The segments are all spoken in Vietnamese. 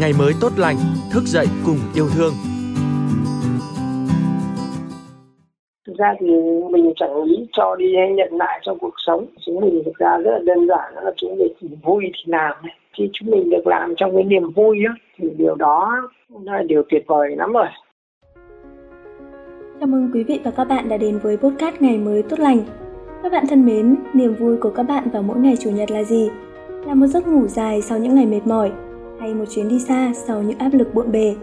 ngày mới tốt lành, thức dậy cùng yêu thương. Thực ra thì mình chẳng lý cho đi hay nhận lại trong cuộc sống. Chúng mình thực ra rất là đơn giản, là chúng mình chỉ vui thì làm. Khi chúng mình được làm trong cái niềm vui đó, thì điều đó là điều tuyệt vời lắm rồi. Chào mừng quý vị và các bạn đã đến với podcast Ngày mới tốt lành. Các bạn thân mến, niềm vui của các bạn vào mỗi ngày Chủ nhật là gì? Là một giấc ngủ dài sau những ngày mệt mỏi, hay một chuyến đi xa sau những áp lực bộn bề?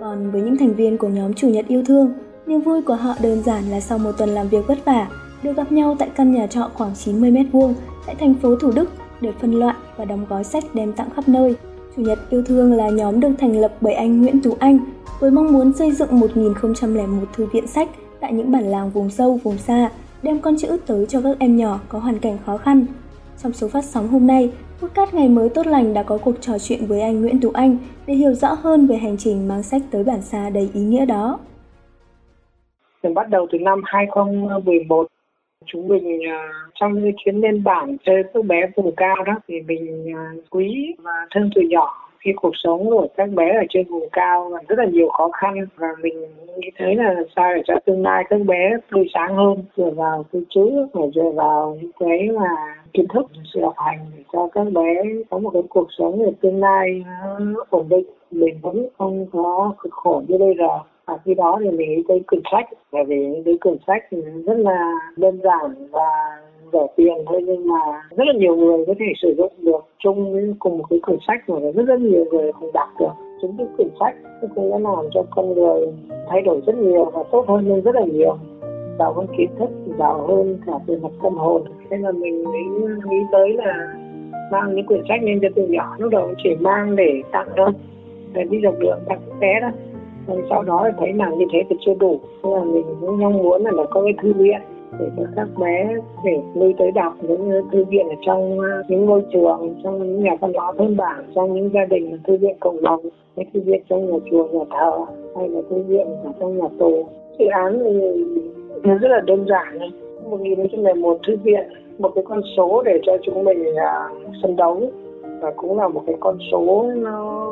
Còn với những thành viên của nhóm Chủ nhật yêu thương, niềm vui của họ đơn giản là sau một tuần làm việc vất vả, được gặp nhau tại căn nhà trọ khoảng 90 m2 tại thành phố Thủ Đức để phân loại và đóng gói sách đem tặng khắp nơi. Chủ nhật yêu thương là nhóm được thành lập bởi anh Nguyễn Tú Anh với mong muốn xây dựng 1001 thư viện sách tại những bản làng vùng sâu, vùng xa, đem con chữ tới cho các em nhỏ có hoàn cảnh khó khăn. Trong số phát sóng hôm nay, Podcast Ngày mới tốt lành đã có cuộc trò chuyện với anh Nguyễn Tú Anh để hiểu rõ hơn về hành trình mang sách tới bản xa đầy ý nghĩa đó. Mình bắt đầu từ năm 2011 chúng mình uh, trong những chuyến lên bản chơi các bé vùng cao đó thì mình uh, quý và thương từ nhỏ. Khi cuộc sống của các bé ở trên vùng cao là rất là nhiều khó khăn và mình nghĩ thấy là sao để cho tương lai các bé tươi sáng hơn dựa vào cái chữ phải dựa vào những cái mà kiến thức sự học hành để cho các bé có một cái cuộc sống về tương lai ổn định mình vẫn không có cực khổ như bây giờ. Và khi đó thì mình nghĩ tới quyển sách, bởi vì những cái quyển sách thì rất là đơn giản và rẻ tiền thôi, nhưng mà rất là nhiều người có thể sử dụng được chung với cùng một cái quyển sách mà rất rất nhiều người không đọc được. Chính cái quyển sách cũng đã làm cho con người thay đổi rất nhiều và tốt hơn lên rất là nhiều giàu hơn kiến thức giàu hơn cả về mặt tâm hồn. Thế là mình nghĩ, nghĩ tới là mang những quyển sách lên cho từ nhỏ lúc đầu chỉ mang để tặng thôi. Để đi dọc đường tặng bé đó. Còn sau đó thấy là như thế thì chưa đủ. Nên là mình cũng mong muốn là, là có cái thư viện để cho các bé để lui tới đọc những thư viện ở trong à, những ngôi trường trong những nhà văn hóa thôn bản trong những gia đình thư viện cộng đồng cái thư viện trong nhà chùa nhà thờ hay là thư viện ở trong nhà tù. Dự án thì nó rất là đơn giản một nghìn chín trăm một thư viện một cái con số để cho chúng mình uh, phấn đấu. Và cũng là một cái con số nó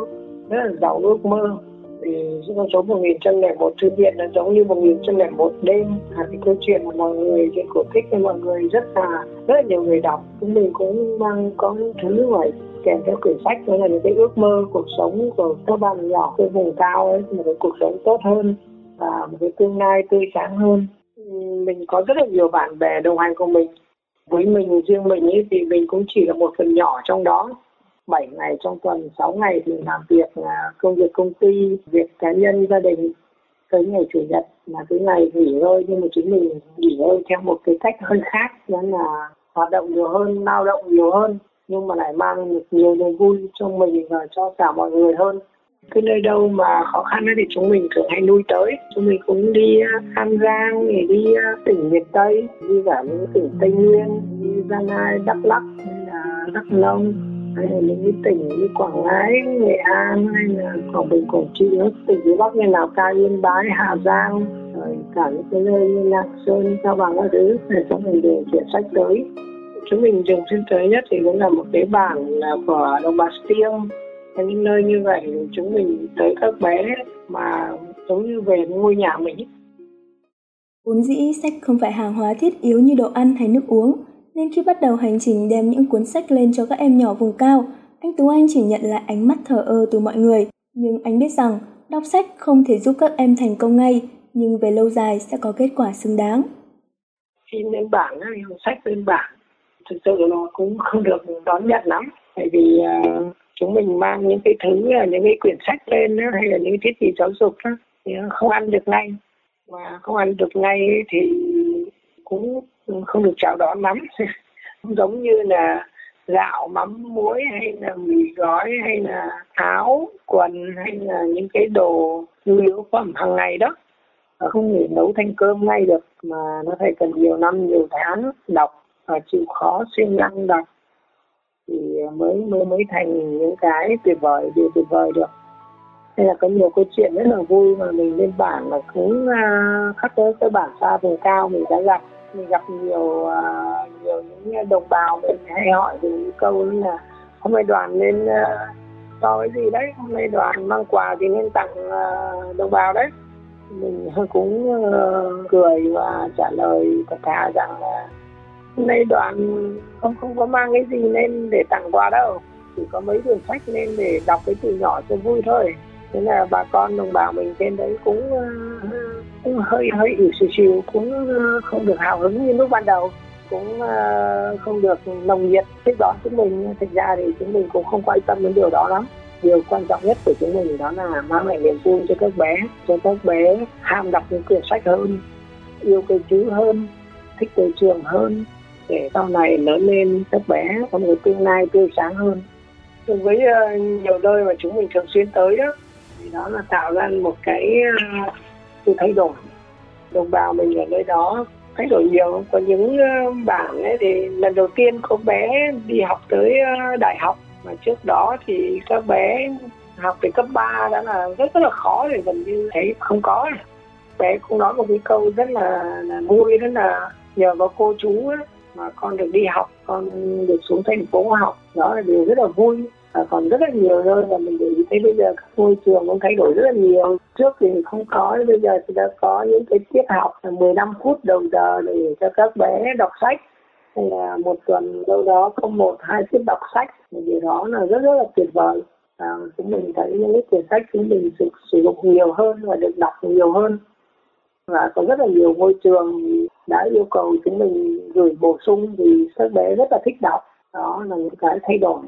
rất là giàu ước mơ. Thì con số một nghìn trăm lẻ một thư viện nó giống như một nghìn trăm lẻ một đêm. Là cái câu chuyện mà mọi người chuyện cổ tích mọi người rất là rất là nhiều người đọc. Chúng mình cũng mang có những thứ mà kèm theo quyển sách. Đó là những cái ước mơ cuộc sống của các bạn nhỏ cái vùng cao ấy một cái cuộc sống tốt hơn và một cái tương lai tươi sáng hơn mình có rất là nhiều bạn bè đồng hành cùng mình. Với mình riêng mình ấy, thì mình cũng chỉ là một phần nhỏ trong đó. 7 ngày trong tuần 6 ngày thì làm việc là công việc công ty việc cá nhân gia đình. Tới ngày chủ nhật là cái ngày nghỉ ngơi nhưng mà chúng mình nghỉ ngơi theo một cái cách hơi khác đó là hoạt động nhiều hơn lao động nhiều hơn nhưng mà lại mang được nhiều niềm vui cho mình và cho cả mọi người hơn cái nơi đâu mà khó khăn thì chúng mình thường hay nuôi tới chúng mình cũng đi à, An Giang để đi à, tỉnh miền Tây đi cả những tỉnh Tây Nguyên đi Gia Lai Đắk lắc, hay là Đắk Nông hay là những cái tỉnh như Quảng Ngãi, Nghệ An hay là Quảng Bình, Quảng Trị, các tỉnh phía Bắc như Lào Cai, Yên Bái, Hà Giang, rồi cả những cái nơi như Lạc Sơn, Cao Bằng các thứ để cho mình đều chuyển sách tới. Chúng mình dùng trên tới nhất thì cũng là một cái bản là của đồng bào Stiêng. Những nơi như vậy chúng mình tới các bé mà giống như về ngôi nhà mình Vốn dĩ sách không phải hàng hóa thiết yếu như đồ ăn hay nước uống, nên khi bắt đầu hành trình đem những cuốn sách lên cho các em nhỏ vùng cao, anh Tú Anh chỉ nhận lại ánh mắt thờ ơ từ mọi người. Nhưng anh biết rằng đọc sách không thể giúp các em thành công ngay, nhưng về lâu dài sẽ có kết quả xứng đáng. Khi lên bảng, sách lên bảng, thực sự nó cũng không được đón nhận lắm. Tại vì uh, chúng mình mang những cái thứ, là những cái quyển sách lên đó, hay là những thiết bị giáo dục đó, thì không ăn được ngay. mà không ăn được ngay thì cũng không được chào đón lắm giống như là gạo mắm muối hay là mì gói hay là áo quần hay là những cái đồ nhu yếu phẩm hàng ngày đó không thể nấu thành cơm ngay được mà nó phải cần nhiều năm nhiều tháng đọc và chịu khó siêng năng đọc thì mới mới mới thành những cái tuyệt vời điều tuyệt vời được. Hay là có nhiều câu chuyện rất là vui mà mình lên bản là cũng à, uh, khắp tới cái bản xa vùng cao mình đã gặp. Mình gặp nhiều uh, nhiều những đồng bào mình hay hỏi về những câu là hôm nay đoàn lên à, uh, to cái gì đấy? Hôm nay đoàn mang quà thì nên tặng uh, đồng bào đấy. Mình cũng uh, cười và trả lời thật thà rằng là uh, nay đoàn không không có mang cái gì nên để tặng quà đâu. Chỉ có mấy quyển sách nên để đọc cái từ nhỏ cho vui thôi. Thế là bà con đồng bào mình trên đấy cũng uh, cũng hơi hơi ỉu xìu xìu cũng ờ, không được hào hứng như lúc ban đầu. Cũng uh, không được nồng nhiệt thích đón chúng mình. Thực ra thì chúng mình cũng không quan tâm đến điều đó lắm. Điều quan trọng nhất của chúng mình đó là mang lại niềm vui cho các bé cho các bé ham đọc những quyển sách hơn yêu cây chữ hơn thích tới trường hơn để sau này lớn lên các bé có một tương lai tươi sáng hơn. Cùng với uh, nhiều nơi mà chúng mình thường xuyên tới đó thì đó là tạo ra một cái uh, sự thay đổi. Đồng bào mình ở nơi đó thay đổi nhiều có những ờ, bạn ấy thì lần đầu tiên có bé đi học tới đại học mà trước đó thì các bé học từ cấp 3 đã là rất rất là khó để gần như thấy không có. Bé cũng nói một cái câu rất là, là vui rất là nhờ có cô chú ấy, mà con được đi học con được xuống thành phố học đó là điều rất là vui. Và còn rất là nhiều nơi và mình để ý thấy bây giờ các môi trường cũng thay đổi rất là nhiều. Trước thì không có bây giờ thì đã có những cái tiết học là 15 phút đầu giờ để cho các bé đọc sách. Hay là một tuần đâu đó có một hai tiết đọc sách. Thì điều đó là rất rất là tuyệt vời. À, chúng mình thấy những cái quyển sách chúng mình sử, sử dụng nhiều hơn và được đọc nhiều hơn. Và có rất là nhiều môi trường đã yêu cầu chúng mình gửi bổ sung thì các bé rất là thích đọc. Đó là những cái thay đổi.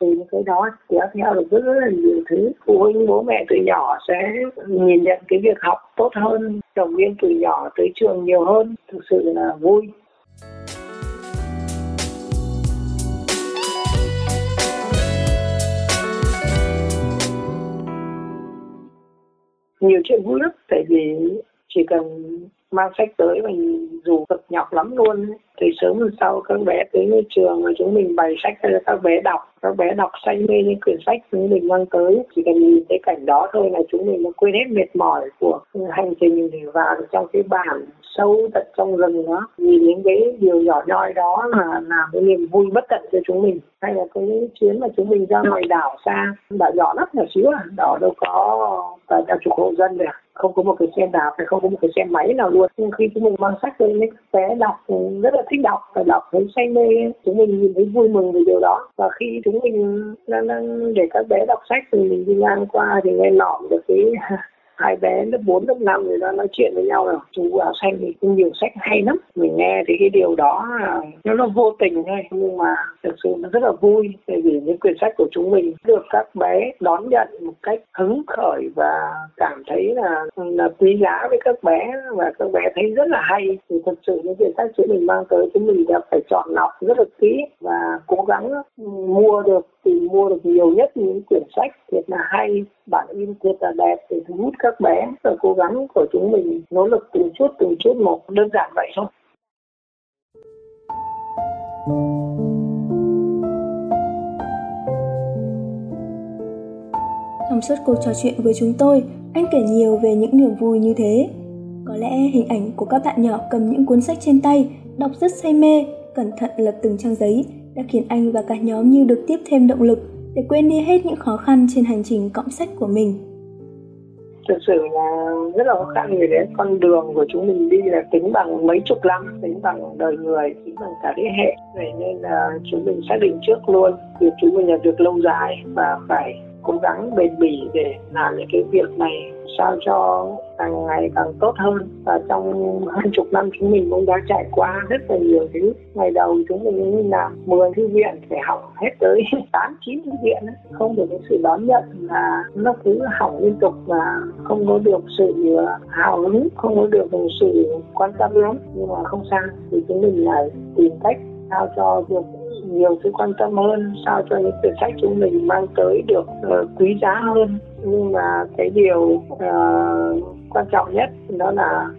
Thì những cái đó kéo theo được rất, rất là nhiều thứ. Phụ huynh bố mẹ từ nhỏ sẽ nhìn nhận cái việc học tốt hơn động viên từ nhỏ tới trường nhiều hơn. Thực sự là vui. Nhiều chuyện vui lắm tại vì chỉ cần mang sách tới mình dù cực nhọc lắm luôn thì sớm hôm sau các bé tới ngôi trường và chúng mình bày sách cho các bé đọc. Các bé đọc say mê những quyển sách chúng mình mang tới. Chỉ cần nhìn thấy cảnh đó thôi là chúng mình đã quên hết mệt mỏi của hành trình để vào trong cái bản sâu tận trong rừng đó. Nhìn những cái điều nhỏ nhoi đó là làm cái niềm vui bất tận cho chúng mình. Hay là cái chuyến mà chúng mình ra ngoài đảo xa. Đảo nhỏ lắm nhỏ xíu à. Đảo đâu có cả chục hộ dân được à. không có một cái xe đạp hay không có một cái xe máy nào luôn. Nhưng khi chúng mình mang sách lên những bé đọc rất là thích đọc. Và đọc thấy say mê chúng mình nhìn thấy vui mừng về điều đó. Và khi chúng mình đang, đang để các bé đọc sách thì mình đi ngang qua thì nghe lỏm được cái hai bé lớp 4, lớp 5 thì nó nói chuyện với nhau rồi chú áo xanh thì cũng nhiều sách hay lắm. Mình nghe thì cái điều đó nó nó vô tình thôi nhưng mà thực sự nó rất là vui tại vì những quyển sách của chúng mình được các bé đón nhận một cách hứng khởi và cảm thấy là là quý giá với các bé và các bé thấy rất là hay. Thì thực sự những quyển sách chúng mình mang tới chúng mình đã phải chọn lọc rất là kỹ và cố gắng mua được mua được nhiều nhất những quyển sách thiệt là hay bản in thiệt là đẹp để thu hút các bé và cố gắng của chúng mình nỗ lực từng chút từng chút một. Đơn giản vậy thôi. Trong suốt cuộc trò chuyện với chúng tôi, anh kể nhiều về những niềm vui như thế. Có lẽ hình ảnh của các bạn nhỏ cầm những cuốn sách trên tay, đọc rất say mê, cẩn thận lật từng trang giấy đã khiến anh và cả nhóm như được tiếp thêm động lực để quên đi hết những khó khăn trên hành trình cõng sách của mình. Thực sự là rất là khó khăn vì đấy con đường của chúng mình đi là tính bằng mấy chục năm, tính bằng đời người, tính bằng cả thế hệ. Vậy nên là chúng mình xác định trước luôn việc chúng mình là được lâu dài và phải cố gắng bền bỉ để làm những cái việc này sao cho càng ngày càng tốt hơn. Và trong hơn chục năm chúng mình cũng đã trải qua rất là nhiều thứ. Ngày đầu chúng mình làm 10 thư viện, phải học hết tới 8 9 thư viện không được cái sự đón nhận là nó cứ hỏng liên tục và không có được sự ờ, hào hứng, không có được sự quan tâm lắm. Nhưng mà không sao, thì chúng mình lại tìm cách sao cho việc nhiều sự quan tâm hơn sao cho những quyển sách chúng mình mang tới được uh, quý giá hơn. Nhưng mà cái điều uh, quan trọng nhất đó là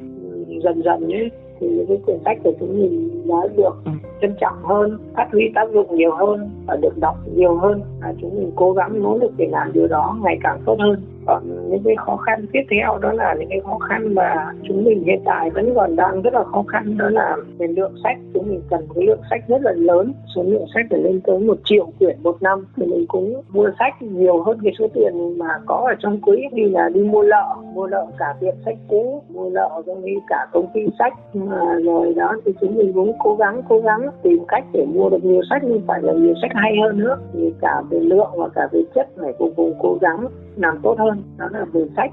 dần dần ấy thì những cái quyển sách của chúng mình đã được ừ. trân trọng hơn phát huy tác dụng nhiều hơn và được đọc nhiều hơn. Và chúng mình cố gắng nỗ lực để làm điều đó ngày càng tốt hơn còn những cái khó khăn tiếp theo đó là những cái khó khăn mà chúng mình hiện tại vẫn còn đang rất là khó khăn, đó là về lượng sách. Chúng mình cần cái lượng sách rất là lớn, số lượng sách phải lên tới một triệu quyển một năm. Thì mình cũng mua sách nhiều hơn cái số tiền mà có ở trong quỹ, như là đi mua lợ mua lợ cả tiệm sách cũ, mua lợ giống như cả công ty sách mà rồi đó. Thì chúng mình cũng cố gắng cố gắng tìm cách để mua được nhiều sách, nhưng phải là nhiều sách hay hơn nữa. Thì cả về lượng và cả về chất phải vô cùng cố gắng làm tốt hơn đó là về sách.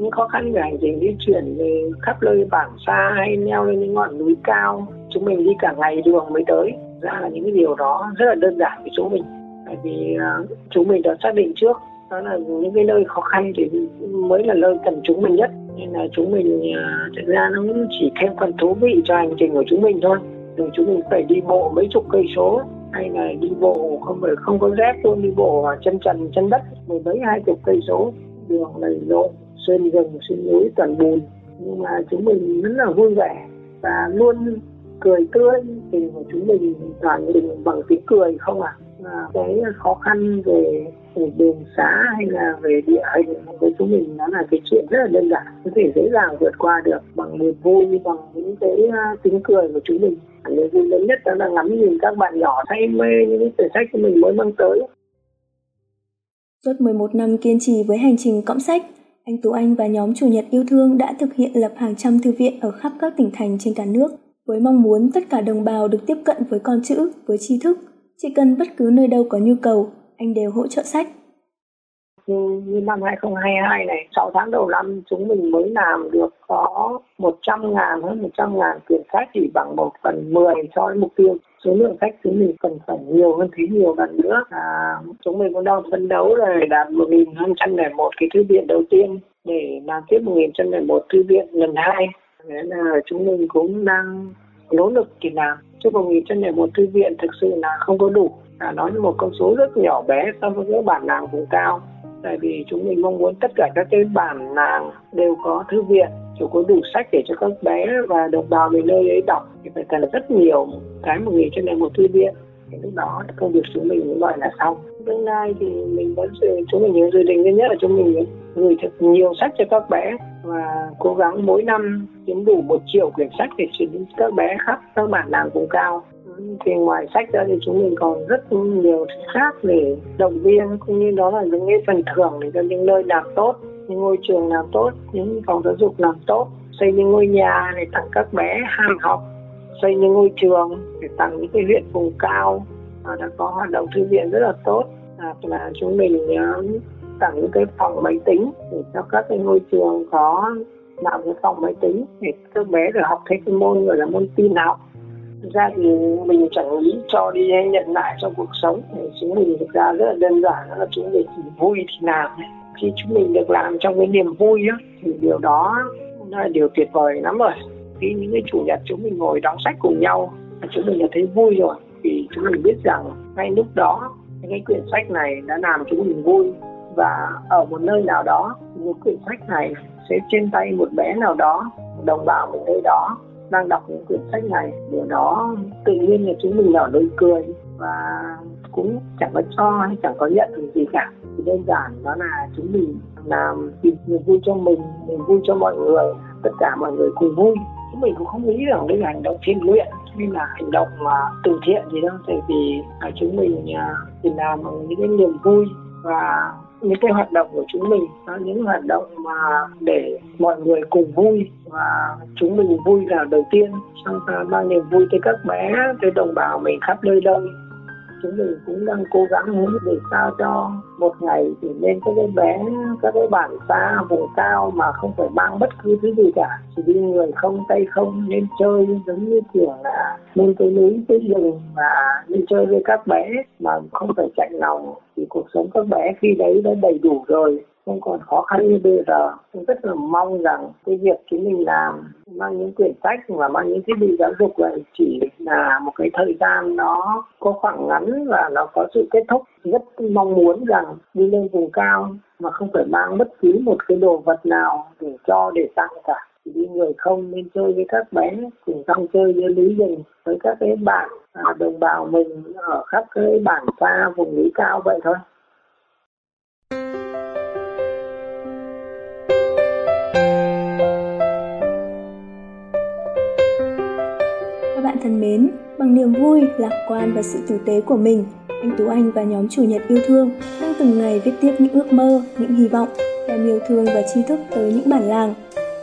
Những khó khăn về hành trình di chuyển về khắp nơi bản xa hay leo lên những ngọn núi cao chúng mình đi cả ngày đường mới tới. Ra là những cái điều đó rất là đơn giản với chúng mình. Tại vì uh, chúng mình đã xác định trước đó là những cái nơi khó khăn thì mới là nơi cần chúng mình nhất. Nên là chúng mình uh, thực ra nó cũng chỉ thêm phần thú vị cho hành trình của chúng mình thôi. Rồi chúng mình phải đi bộ mấy chục cây số hay là đi bộ, không phải không có dép luôn đi bộ chân trần, chân đất, mười mấy, hai chục cây số, đường lầy lội sơn rừng sơn núi, toàn bùn. Nhưng mà chúng mình rất là vui vẻ và luôn cười tươi thì của chúng mình toàn mình bằng tiếng cười, không à và cái khó khăn về về đường xá hay là về địa hình với chúng mình nó là cái chuyện rất là đơn giản, có thể dễ dàng vượt qua được bằng niềm vui, bằng những cái à, tiếng cười của chúng mình niềm vui lớn nhất đó là ngắm nhìn các bạn nhỏ say mê những cái quyển sách của mình mới mang tới Suốt 11 năm kiên trì với hành trình cõng sách, anh Tú Anh và nhóm Chủ nhật yêu thương đã thực hiện lập hàng trăm thư viện ở khắp các tỉnh thành trên cả nước, với mong muốn tất cả đồng bào được tiếp cận với con chữ, với tri thức. Chỉ cần bất cứ nơi đâu có nhu cầu, anh đều hỗ trợ sách. Như năm 2022 này, 6 tháng đầu năm chúng mình mới làm được có 100 ngàn, hơn 100 ngàn quyển sách chỉ bằng 1 phần 10 so với mục tiêu. Số lượng sách chúng mình cần phải nhiều hơn thế nhiều lần nữa. À, chúng mình cũng đang phấn đấu là đạt một nghìn năm trăm lẻ một cái thư viện đầu tiên để làm tiếp một nghìn trăm lẻ một thư viện lần hai. Thế là chúng mình cũng đang nỗ lực thì làm. Chứ một nghìn trăm lẻ một thư viện thực sự là không có đủ. À, nói là một con số rất nhỏ bé so với các bản làng vùng cao tại vì chúng mình mong muốn tất cả các cái bản làng đều có thư viện đều có đủ sách để cho các bé và đồng bào về nơi ấy đọc. Thì phải cần rất nhiều cái một nghìn trên một thư viện. Thì lúc đó công việc chúng mình gọi là xong. Tương lai thì mình vẫn chúng mình dự định nhất là chúng mình gửi thật nhiều sách cho các bé và cố gắng mỗi năm kiếm đủ một triệu quyển sách để chuyển đến các bé khắp các bản làng vùng cao thì ngoài sách ra thì chúng mình còn rất nhiều thứ khác để động viên, cũng như đó là những cái phần thưởng để cho những nơi làm tốt, những ngôi trường làm tốt, những phòng giáo dục làm tốt. Xây những ngôi nhà để tặng các bé ham học, xây những ngôi trường để tặng những cái huyện vùng cao à, đã có hoạt động thư viện rất là tốt. Hoặc là chúng mình à, tặng những cái phòng máy tính để cho các cái ngôi trường có làm cái phòng máy tính để các bé được học thêm cái môn gọi là môn tin học ra thì mình chẳng lý cho đi hay nhận lại trong cuộc sống. Chúng mình thực ra rất là đơn giản là chúng mình chỉ vui thì làm. Khi chúng mình được làm trong cái niềm vui á, thì điều đó là điều tuyệt vời lắm rồi. Khi những cái chủ nhật chúng mình ngồi đọc sách cùng nhau chúng mình đã thấy vui rồi. Vì chúng mình biết rằng ngay lúc đó, cái quyển sách này đã làm chúng mình vui. Và ở một nơi nào đó những quyển sách này sẽ trên tay một bé nào đó, một đồng bào một nơi đó đang đọc những quyển sách này điều đó tự nhiên là chúng mình nở nụ cười và cũng chẳng có cho hay chẳng có nhận được gì cả. Thì đơn giản đó là chúng mình làm tìm niềm vui cho mình, niềm vui cho mọi người, tất cả mọi người cùng vui. Chúng mình cũng không nghĩ rằng đây là hành động thiện nguyện hay là hành động mà từ thiện gì đâu, tại vì chúng mình à, thì làm những cái niềm vui và những cái hoạt động của chúng mình. Là những hoạt động mà để mọi người cùng vui và chúng mình vui là đầu tiên. Xong mang niềm vui tới các bé, tới đồng bào mình khắp nơi đâu. Chúng mình cũng đang cố gắng muốn để sao cho một ngày thì nên các cái bé, các cái bản xa vùng cao mà không phải mang bất cứ thứ gì cả. Chỉ đi người không, tay không, nên chơi giống như kiểu là nên cái núi cái rừng và đi chơi với các bé mà không phải chạy lòng thì cuộc sống các bé khi đấy đã đầy đủ rồi không còn khó khăn như bây giờ. Tôi rất là mong rằng cái việc chúng mình làm mang những quyển sách và mang những thiết bị giáo dục này chỉ là một cái thời gian nó có khoảng ngắn và nó có sự kết thúc. Rất mong muốn rằng đi lên vùng cao mà không phải mang bất cứ một cái đồ vật nào để cho để tặng cả. Chỉ đi người không nên chơi với các bé cùng trong chơi với núi rừng với các cái bạn à, đồng bào mình ở khắp cái bản xa vùng núi cao vậy thôi. Mến, bằng niềm vui, lạc quan và sự tử tế của mình, anh Tú Anh và nhóm chủ nhật yêu thương đang từng ngày viết tiếp những ước mơ, những hy vọng, đem yêu thương và tri thức tới những bản làng.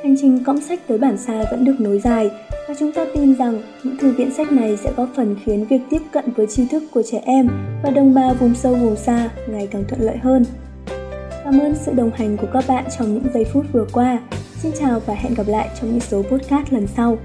Hành trình cõng sách tới bản xa vẫn được nối dài và chúng ta tin rằng những thư viện sách này sẽ góp phần khiến việc tiếp cận với tri thức của trẻ em và đồng bào vùng sâu vùng xa ngày càng thuận lợi hơn. Cảm ơn sự đồng hành của các bạn trong những giây phút vừa qua. Xin chào và hẹn gặp lại trong những số podcast lần sau.